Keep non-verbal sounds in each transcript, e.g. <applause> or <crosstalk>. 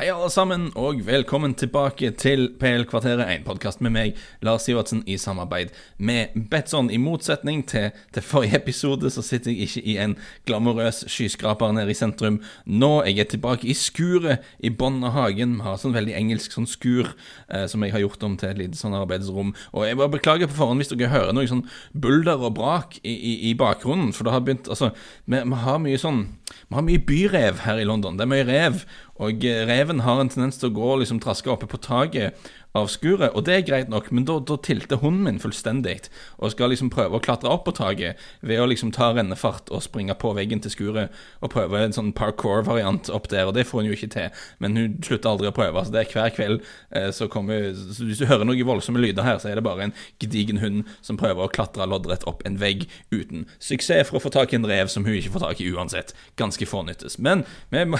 Hei, alle sammen, og velkommen tilbake til PL-kvarteret, en podkast med meg, Lars Sivertsen, i samarbeid med Betson. I motsetning til, til, forrige episode, så sitter jeg ikke i en glamorøs skyskraper nede i sentrum. Nå er jeg tilbake i skuret i bånn av hagen. Vi har sånn veldig engelsk sånn skur eh, som jeg har gjort om til et lite sånn arbeidsrom. Og jeg bare beklager på forhånd hvis dere hører noe sånn bulder og brak i, i, i bakgrunnen, for det har begynt Altså, vi, vi har mye sånn Vi har mye byrev her i London. Det er mye rev. Og eh, reven har en tendens til å gå og liksom traske oppe på taket av skuret, og det er greit nok, men da, da tilter hunden min fullstendig og skal liksom prøve å klatre opp på taket ved å liksom ta rennefart og springe på veggen til skuret og prøve en sånn parkour-variant opp der, og det får hun jo ikke til. Men hun slutter aldri å prøve. så det er hver kveld eh, så kommer så Hvis du hører noen voldsomme lyder her, så er det bare en gedigen hund som prøver å klatre loddrett opp en vegg uten suksess for å få tak i en rev som hun ikke får tak i uansett. Ganske fånyttes. Men vi, <laughs> nå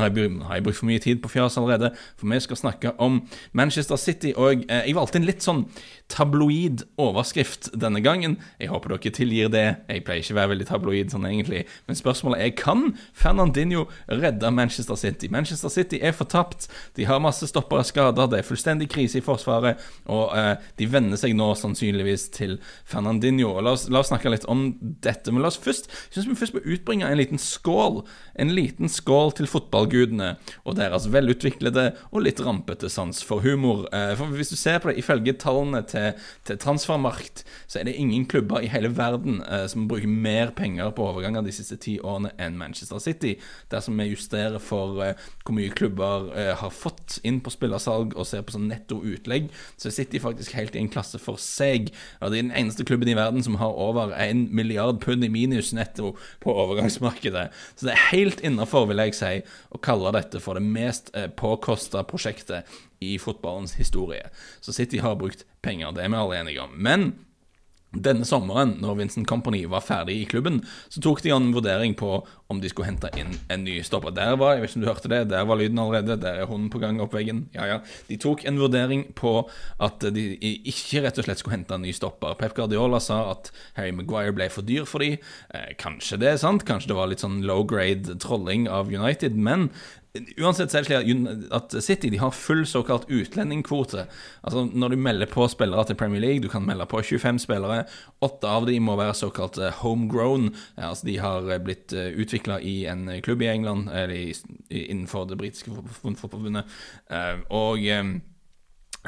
har jeg brukt for mye tid på fjas allerede, for vi skal snakke om Manchester City. Og eh, jeg valgte en litt sånn tabloid overskrift denne gangen. Jeg håper dere tilgir det. Jeg pleier ikke å være veldig tabloid sånn egentlig. Men spørsmålet er kan Fernandinho redde Manchester City. Manchester City er fortapt. De har masse stoppere skader. Det er fullstendig krise i forsvaret. Og eh, de venner seg nå sannsynligvis til Fernandinho. Og la oss, la oss snakke litt om dette. Men la oss først jeg synes vi først må utbringe en liten skål. En liten skål til fotballgudene og deres velutviklede og litt rampete sans for humor. Eh, for Hvis du ser på det ifølge tallene til, til Transfermarkt, så er det ingen klubber i hele verden eh, som bruker mer penger på overganger de siste ti årene enn Manchester City. Dersom vi justerer for eh, hvor mye klubber har fått inn på spillersalg og ser på sånn netto utlegg, så er City faktisk helt i en klasse for seg. Og Det er den eneste klubben i verden som har over 1 milliard pund i minus netto på overgangsmarkedet. Så det er helt innafor, vil jeg si, å kalle dette for det mest påkosta prosjektet i fotballens historie. Så City har brukt penger, det er vi alle enige om. Men denne sommeren, når Vincent Company var ferdig i klubben, så tok de en vurdering på om de skulle hente inn en ny stopper. Der var jeg vet ikke om du hørte det, der var lyden allerede. Der er hunden på gang opp veggen. Ja, ja. De tok en vurdering på at de ikke rett og slett skulle hente en ny stopper. Pep Guardiola sa at Harry Maguire ble for dyr for dem. Eh, kanskje det er sant, kanskje det var litt sånn low grade trolling av United, men Uansett så er det slik at City de har full såkalt utlendingkvote. Altså Når du melder på spillere til Premier League, du kan melde på 25 spillere. Åtte av dem må være såkalt eh, homegrown. Altså De har eh, blitt eh, utvikla i en klubb i England, eller innenfor det britiske fotballforbundet. Og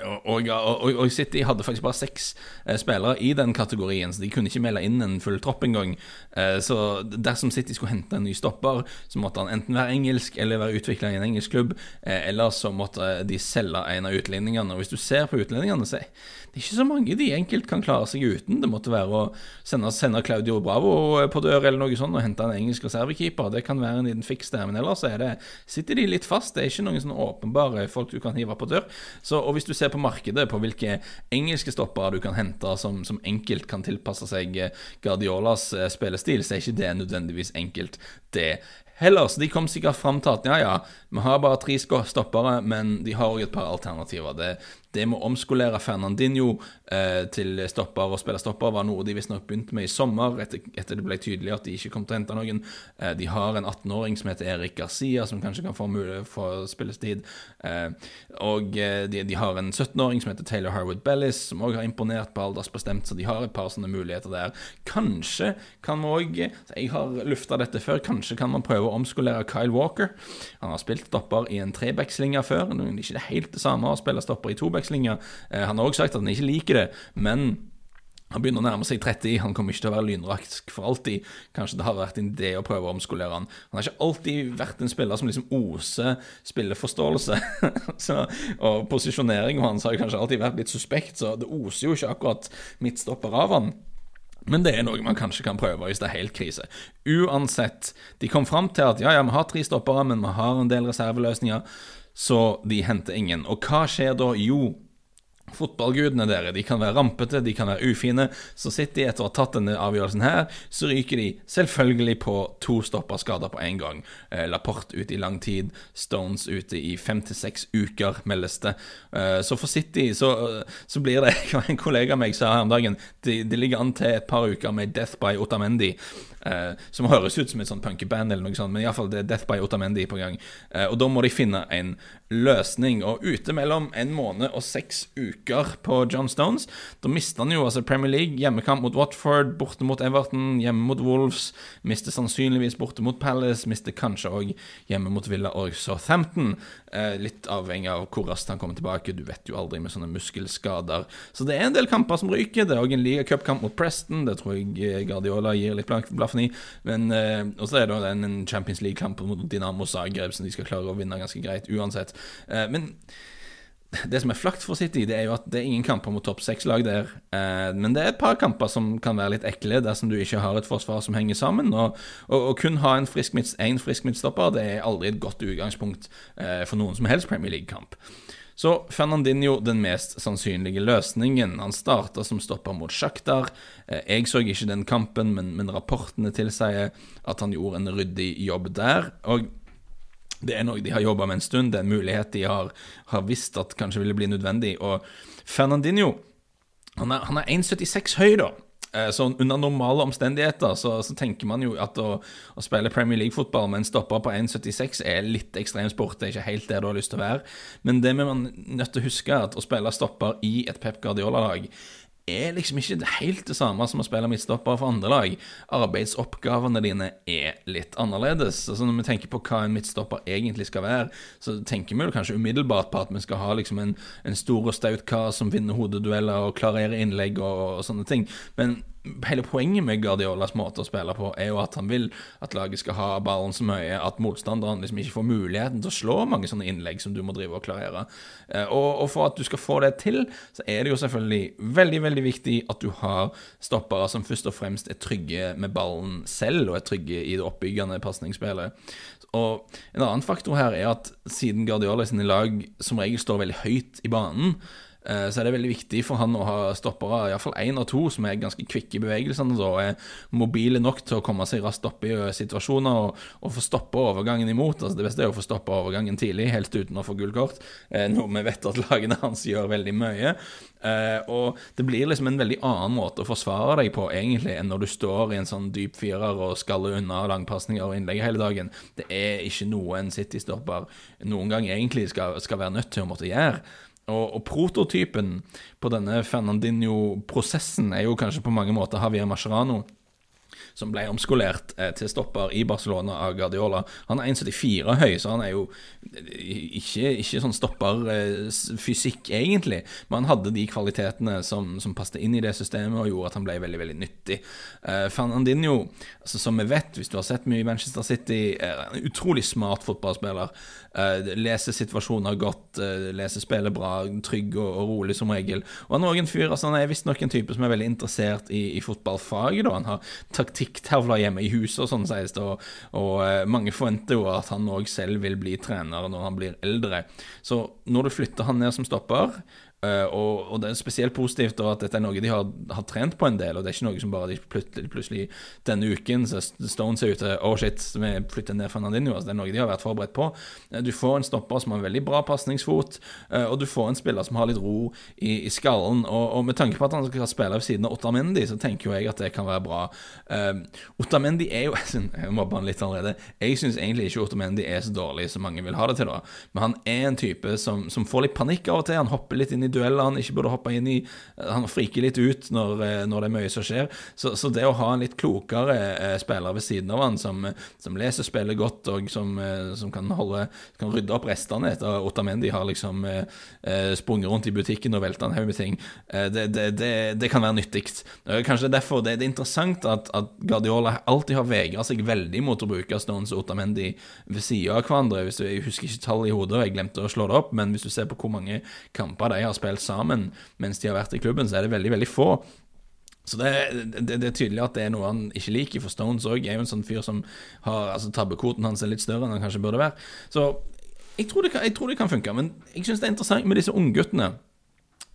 og, og, og, City hadde faktisk bare seks eh, spillere i den kategorien, så de kunne ikke melde inn en full tropp engang. Eh, så dersom City skulle hente en ny stopper, så måtte han enten være engelsk eller være utvikla i en engelsk klubb, eh, eller så måtte de selge en av utlendingene. Og hvis du ser på utlendingene, så er ikke så mange de enkelt kan klare seg uten. Det måtte være å sende, sende Claudio Bravo på dør eller noe sånt og hente en engelsk reservekeeper. Det kan være en liten fiks der, men ellers er det, sitter de litt fast. Det er ikke noen sånne åpenbare folk du kan hive på dør. Så, og hvis du ser på markedet på hvilke engelske stoppere du kan hente som, som enkelt kan tilpasse seg Guardiolas eh, spillestil, så er ikke det nødvendigvis enkelt, det heller. Så de kom sikkert fram til at ja, ja, vi har bare tre stoppere, men de har òg et par alternativer. Det, det med å omskolere Fernandinho eh, til stopper og spille stopper var noe de visstnok begynte med i sommer, etter, etter, det ble tydelig at de ikke kom til å hente noen. Eh, de har en 18-åring som heter Erik Garcia, som kanskje kan få mulighet for spillestid. Eh, og eh, de, de, har en 17-åring som heter Taylor Harwood Bellis, som òg har imponert på aldersbestemt, så de har et par sånne muligheter der. Kanskje kan vi òg Jeg har lufta dette før, kanskje kan man prøve å omskolere Kyle Walker. Han har spilt stopper i en trebackslinje før, det er ikke helt det samme å spille stopper i tobackslinje. Eh, han har også sagt at han ikke liker det, men han begynner å nærme seg 30, han kommer ikke til å være lynrask for alltid. Kanskje det har vært en idé å prøve å omskolere han. Han har ikke alltid vært en spiller som liksom oser spilleforståelse. <laughs> så, og posisjoneringen hans har kanskje alltid vært litt suspekt, så det oser jo ikke akkurat midtstopper av han. Men det er noe man kanskje kan prøve hvis det er helt krise. Uansett, de kom fram til at ja, ja, vi har tre stoppere, men vi har en del reserveløsninger så de henter ingen. Og hva skjer da? Jo, Fotballgudene dere, de kan være rampete, de kan være ufine. Så sitter de etter å ha tatt denne avgjørelsen her, så ryker de selvfølgelig på to stopperskader på en gang. Eh, Laporte ute i lang tid, Stones ute i fem til seks uker, meldes det. Eh, så for City så, så blir det, <laughs> en kollega av meg sa her om dagen, de, de, ligger an til et par uker med death by Otamendi. Uh, som høres ut som et sånt punkeband, eller noe sånt, men iallfall det er Death by Otamendi på gang. Uh, og da må de finne en løsning. Og ute mellom en måned og seks uker på John Stones, da mister han jo altså Premier League, hjemmekamp mot Watford, borte mot Everton, hjemme mot Wolves, mister sannsynligvis borte mot Palace, mister kanskje òg hjemme mot Villa og Southampton. Uh, litt avhengig av hvor raskt han kommer tilbake. Du vet jo aldri med sånne muskelskader. Så det er en del kamper som ryker. Det er òg en ligacupkamp mot Preston, det tror jeg Guardiola gir litt blaffen i. Men Og så er det en Champions League-kamp mot Dinamo Zagreb som de skal klare å vinne ganske greit uansett. Eh, men det som er flakt for City, det er jo at det er ingen kamper mot topp seks-lag der. Eh, men det er et par kamper som kan være litt ekle dersom du ikke har et forsvar som henger sammen. Og, og, kun ha en frisk, frisk midtstopper, det er aldri et godt utgangspunkt eh, for noen som helst Premier League-kamp. Så Fernandinho den mest sannsynlige løsningen. Han starta som stopper mot Sjaktar. Jeg så ikke den kampen, men, men rapportene tilsier at han gjorde en ryddig jobb der. Og det er noe de har jobba med en stund, det er en mulighet de har, har visst at kanskje ville bli nødvendig. Og Fernandinho han er, han er 1,76 høy, da. Eh, så under normale omstendigheter så, så tenker man jo at å, å spille Premier League-fotball med en stopper på 1,76 er litt ekstremsport. Det er ikke helt der du har lyst til å være. Men det vi er nødt til å huske, er at å spille stopper i et Pep Guardiola-lag er liksom ikke helt det samme som å spille midtstopper for andre lag. Arbeidsoppgavene dine er litt annerledes. Altså Når vi tenker på hva en midtstopper egentlig skal være, så tenker vi jo kanskje umiddelbart på at vi skal ha liksom en, en stor og staut kar som vinner hodedueller og klarerer innlegg og, og sånne ting. Men hele poenget med Guardiolas måte å spille på er jo at han vil at laget skal ha ballen så mye at motstanderen liksom ikke får muligheten til å slå mange sånne innlegg som du må drive og klarere. Eh, og, og, for at du skal få det til, så er det jo selvfølgelig veldig veldig viktig at du har stoppere som først og fremst er trygge med ballen selv, og er trygge i det oppbyggende pasningsspillet. Og En annen faktor her er at siden Guardiola sine lag som regel står veldig høyt i banen, så er det veldig viktig for han å ha stoppere, iallfall én av to, som er ganske kvikke i bevegelsene og er mobile nok til å komme seg raskt opp i eh, situasjoner og, og få stoppa overgangen imot. Altså Det beste er å få stoppa overgangen tidlig, helt uten å få gullkort, eh, noe vi vet at <laughs> lagene hans gjør veldig mye. Og det blir liksom en veldig annen måte å forsvare deg på, egentlig, enn når du står i en sånn dyp firer og skaller unna langpasninger og innlegg hele dagen. Det er ikke noe en City-stopper noen gang egentlig skal, skal være nødt til å måtte gjøre. Og, og, prototypen på denne Fernandinho-prosessen er jo kanskje på mange måter Javier Mascherano som ble omskolert eh, til stopper i Barcelona av Guardiola. Han er 1,74 høy, så han er jo ikke, ikke sånn stopperfysikk, eh, egentlig, men han hadde de kvalitetene som, som passet inn i det systemet og gjorde at han ble veldig veldig nyttig. Eh, Fernandinho, altså, som vi vet, hvis du har sett mye i Manchester City, er en utrolig smart fotballspiller. Eh, leser situasjoner godt, eh, leser bra, trygg og, og, rolig som regel. Og han er også en fyr, altså, han er visstnok en type som er veldig interessert i, i fotballfaget. Han har taktikk musikktavler hjemme i huset, og sånn sies det. Og, og uh, mange forventer jo at han òg selv vil bli trener når han blir eldre. Så når du flytter han ned som stopper, Uh, og, og, det er spesielt positivt at dette er noe de har, har, trent på en del, og det er ikke noe som bare de plutselig, plutselig denne uken så Stones er ute Oh shit, vi flytter ned Fernandinho. Altså, det er noe de har vært forberedt på. Uh, du får en stopper som har en veldig bra pasningsfot, uh, og du får en spiller som har litt ro i, i skallen. Og, og, med tanke på at han skal spille ved siden av Otamendi, så tenker jo jeg at det kan være bra. Otamendi er jo <laughs> Jeg mobber han litt allerede. Jeg syns egentlig ikke Otamendi er så dårlig som mange vil ha det til, da. Men han er en type som, som får litt panikk av og til. Han hopper litt inn i dueller han ikke burde hoppe inn i. Han friker litt ut når, eh, når det er mye som skjer. Så, så, det å ha en litt klokere eh, spiller ved siden av han, som, som leser spillet godt, og som, eh, som kan, holde, kan, rydde opp restene etter at Otamendi har liksom sprunget rundt i butikken og velta en haug med ting, det, det, det, det, kan være nyttig. Kanskje derfor det, er interessant at, at Guardiola alltid har vegra seg veldig mot å bruke Stones og Otamendi ved sida av hverandre. Hvis du, jeg husker ikke tallet i hodet, og jeg glemte å slå det opp, men hvis du ser på hvor mange kamper de har spilt sammen mens de har vært i klubben, så er det veldig, veldig få. Så det, det, det, er tydelig at det er noe han ikke liker, for Stones òg er jo en sånn fyr som har altså Tabbekvoten hans er litt større enn han kanskje burde være. Så jeg tror det kan, tror det kan funke. Men jeg syns det er interessant med disse ungguttene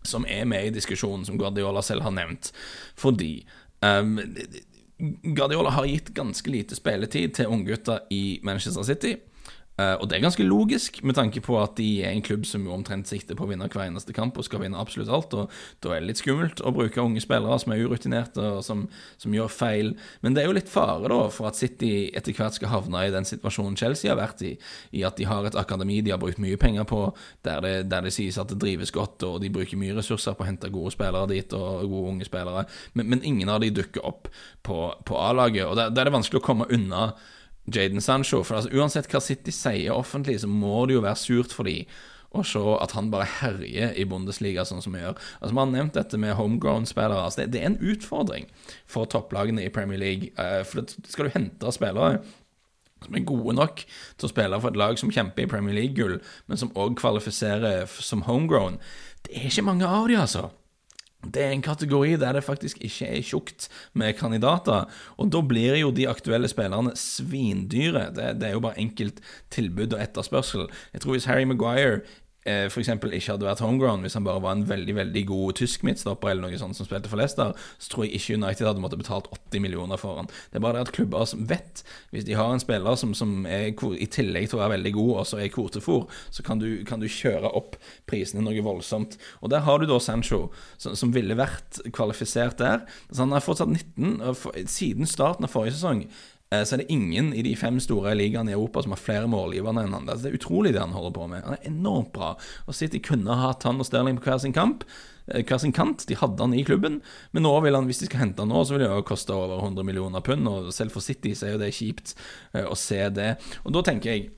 som er med i diskusjonen, som Guardiola selv har nevnt. Fordi um, Guardiola har gitt ganske lite spilletid til unggutter i Manchester City. Uh, og det er ganske logisk, med tanke på at de er en klubb som jo omtrent sikter på å vinne hver eneste kamp og skal vinne absolutt alt. Og da er det litt skummelt å bruke unge spillere som er urutinerte og som, som, gjør feil. Men det er jo litt fare da for at City etter hvert skal havne i den situasjonen Chelsea har vært i, i at de har et akademi de har brukt mye penger på, der det, der det sies at det drives godt, og de bruker mye ressurser på å hente gode spillere dit og gode unge spillere, men, men ingen av de dukker opp på, på A-laget. Og da er det vanskelig å komme unna Jaden Sancho. For altså, uansett hva City sier offentlig, så må det jo være surt for dem å se at han bare herjer i Bundesliga sånn som vi gjør. Altså, Vi har nevnt dette med homegrown-spillere. Altså, det, det, er en utfordring for topplagene i Premier League. Uh, for det skal du hente spillere som er gode nok til å spille for et lag som kjemper i Premier League-gull, men som òg kvalifiserer som homegrown. Det er ikke mange av de, altså. Det er en kategori der det faktisk ikke er tjukt med kandidater. Og da blir jo de aktuelle spillerne svindyre. Det, det er jo bare enkelt tilbud og etterspørsel. Jeg tror hvis Harry Maguire eh, f.eks. ikke hadde vært homegrown, hvis han bare var en veldig veldig god tysk midtstopper eller noe sånt som spilte for Leicester, så tror jeg ikke United hadde måttet betalt 80 millioner for han. Det er bare det at klubber som vet Hvis de har en spiller som, som er i tillegg til å være veldig god, og så er kvotefòr, så kan du, kan du, kjøre opp prisene noe voldsomt. Og der har du da Sancho, som, som ville vært kvalifisert der. Så han er fortsatt 19. Siden starten av forrige sesong så er det ingen i de fem store ligaene i Europa som har flere målgivende enn han. Det er utrolig det han holder på med. Han er enormt bra. Og City kunne ha hatt han og Sterling på hver sin kamp. Eh, hver sin kant. De hadde han i klubben, men nå vil han, hvis de skal hente han nå, så vil det jo koste over 100 millioner pund. Og selv for City så er jo det kjipt eh, å se det. Og da tenker jeg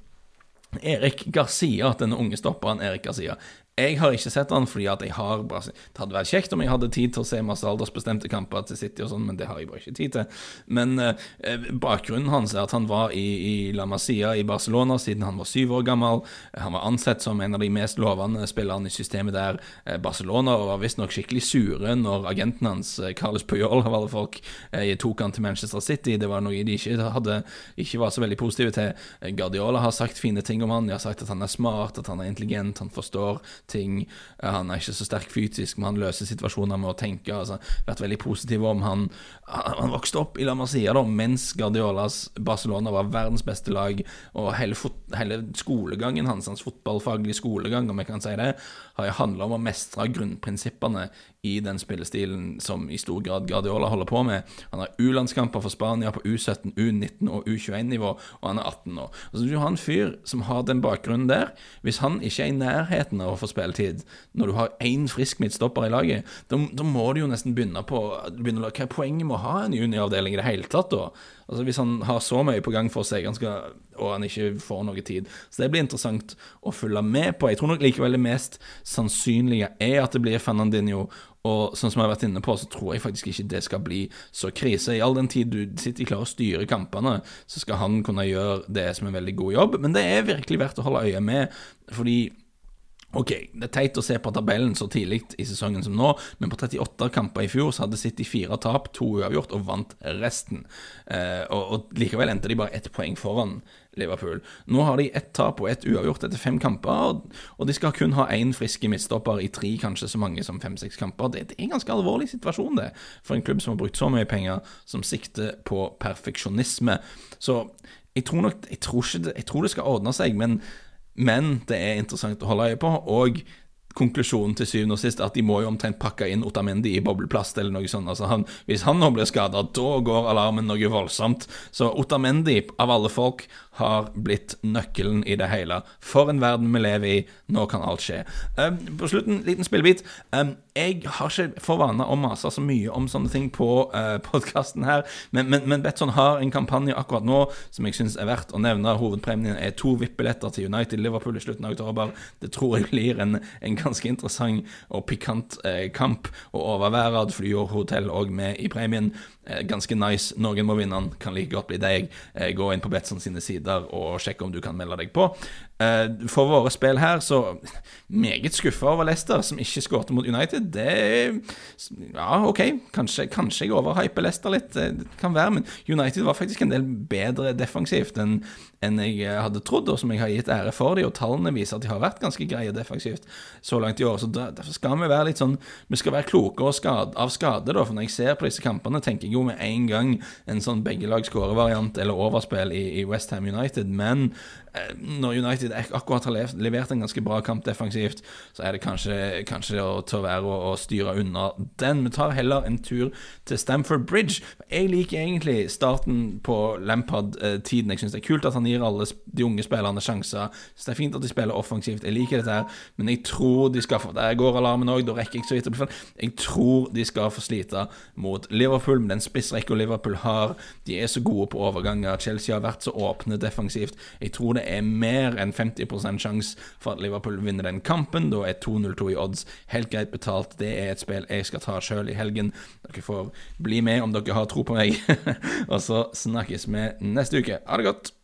Erik Garcia, denne unge stopperen Erik Garcia, jeg har ikke sett han fordi at jeg har bare, Det hadde vært kjekt om jeg hadde tid til å se masse aldersbestemte kamper til City og sånn, men det har jeg bare ikke tid til. Men eh, bakgrunnen hans er at han var i, i, La Masia i Barcelona siden han var syv år gammel. Han var ansett som en av de mest lovende spillerne i systemet der. Eh, Barcelona var visstnok skikkelig sure når agenten hans, eh, Carlos Puyol av alle folk, eh, tok han til Manchester City. Det var noe de ikke, hadde, ikke var så veldig positive til. Eh, Guardiola har sagt fine ting om han. De har sagt at han er smart, at han er intelligent, han forstår ting. Eh, han er ikke så sterk fysisk, men han løser situasjoner med å tenke. Altså, vært veldig positiv om han Han vokste opp i La Masia da, mens Guardiolas Barcelona var verdens beste lag, og hele, fot, hele skolegangen hans, hans fotballfaglige skolegang, om jeg kan si det, har handla om å mestre grunnprinsippene i den spillestilen som i stor grad Guardiola holder på med. Han har U-landskamper for Spania på U17, U19 og U21-nivå, og han er 18 nå. Altså, du har en fyr som har den bakgrunnen der. Hvis han ikke er i nærheten av å få spilletid, når du har én frisk midtstopper i laget, da, må du jo nesten begynne på begynne, Hva er poenget med å ha en junioravdeling i det hele tatt, da? Altså Hvis han har så mye på gang for seg, han skal, og han ikke får noe tid. Så det blir interessant å følge med på. Jeg tror nok likevel det mest sannsynlige er at det blir Fernandinho og sånn som jeg har vært inne på, så tror jeg faktisk ikke det skal bli så krise. I all den tid du sitter klar og styrer kampene, så skal han kunne gjøre det som en veldig god jobb. Men det er virkelig verdt å holde øye med, fordi Ok, det er teit å se på tabellen så tidlig i sesongen som nå, men på 38 kamper i fjor så hadde City fire tap, to uavgjort og vant resten. Eh, og, og, likevel endte de bare ett poeng foran Liverpool. Nå har de ett tap og ett uavgjort etter fem kamper, og de skal kun ha én friske midtstopper i tre, kanskje så mange som fem-seks kamper. Det, det, er en ganske alvorlig situasjon, det, for en klubb som har brukt så mye penger, som sikter på perfeksjonisme. Så jeg tror nok jeg tror, ikke, jeg tror det skal ordne seg, men, men det er interessant å holde øye på. og konklusjonen til syvende og sist at de må jo omtrent pakke inn Otamendi i bobleplast eller noe sånt. Altså han, hvis han nå blir skada, da går alarmen noe voldsomt. Så Otamendi, av alle folk, har blitt nøkkelen i det hele. For en verden vi lever i. Nå kan alt skje. Um, på slutten, liten spillebit. Um, jeg har ikke for vane å mase så mye om sånne ting på uh, podkasten her, men, men, men, Betson har en kampanje akkurat nå som jeg syns er verdt å nevne. Hovedpremien er to VIP-billetter til United Liverpool i slutten av oktober. Det tror jeg blir en, en ganske interessant og pikant eh, kamp å overvære. Fly og hotell òg med i premien. Eh, ganske nice. Noen må vinne den. Kan like godt bli deg. gå inn på Betson sine sider og sjekke om du kan melde deg på. Eh, for våre spill her, så meget skuffa over Leicester, som ikke skåret mot United. Det Ja, OK, kanskje, kanskje jeg overhyper Leicester litt, det kan være, men United var faktisk en del bedre defensivt enn enn jeg eh, hadde trodd, og som jeg har gitt ære for dem. Og tallene viser at de har vært ganske greie defensivt så langt i år. Så derfor skal vi være litt sånn Vi skal være kloke skade, av skade, da. For når jeg ser på disse kampene, tenker jeg jo med en gang en sånn begge lag skårer-variant eller overspill i, i Westham United. Men eh, når United akkurat har levert en ganske bra kamp defensivt, så er det kanskje, kanskje å ta være å, å styre unna den. Vi tar heller en tur til Stamford Bridge. Jeg liker egentlig starten på Lampard-tiden. Jeg syns det er kult at han gir alle de unge spillerne sjanser. Så det er fint at de spiller offensivt. Jeg liker dette her, men jeg tror de skal få Der går alarmen òg, da rekker jeg ikke så vidt opp. Jeg tror de skal få slite mot Liverpool med den spissrekka Liverpool har. De er så gode på overganger. Chelsea har vært så åpne defensivt. Jeg tror det er mer enn 50% sjanse for at Liverpool vinner den kampen. Da er 2-0-2 i odds helt greit betalt. Det er et spill jeg skal ta sjøl i helgen. Dere får bli med om dere har tro på meg. <laughs> Og så snakkes vi neste uke. Ha det godt.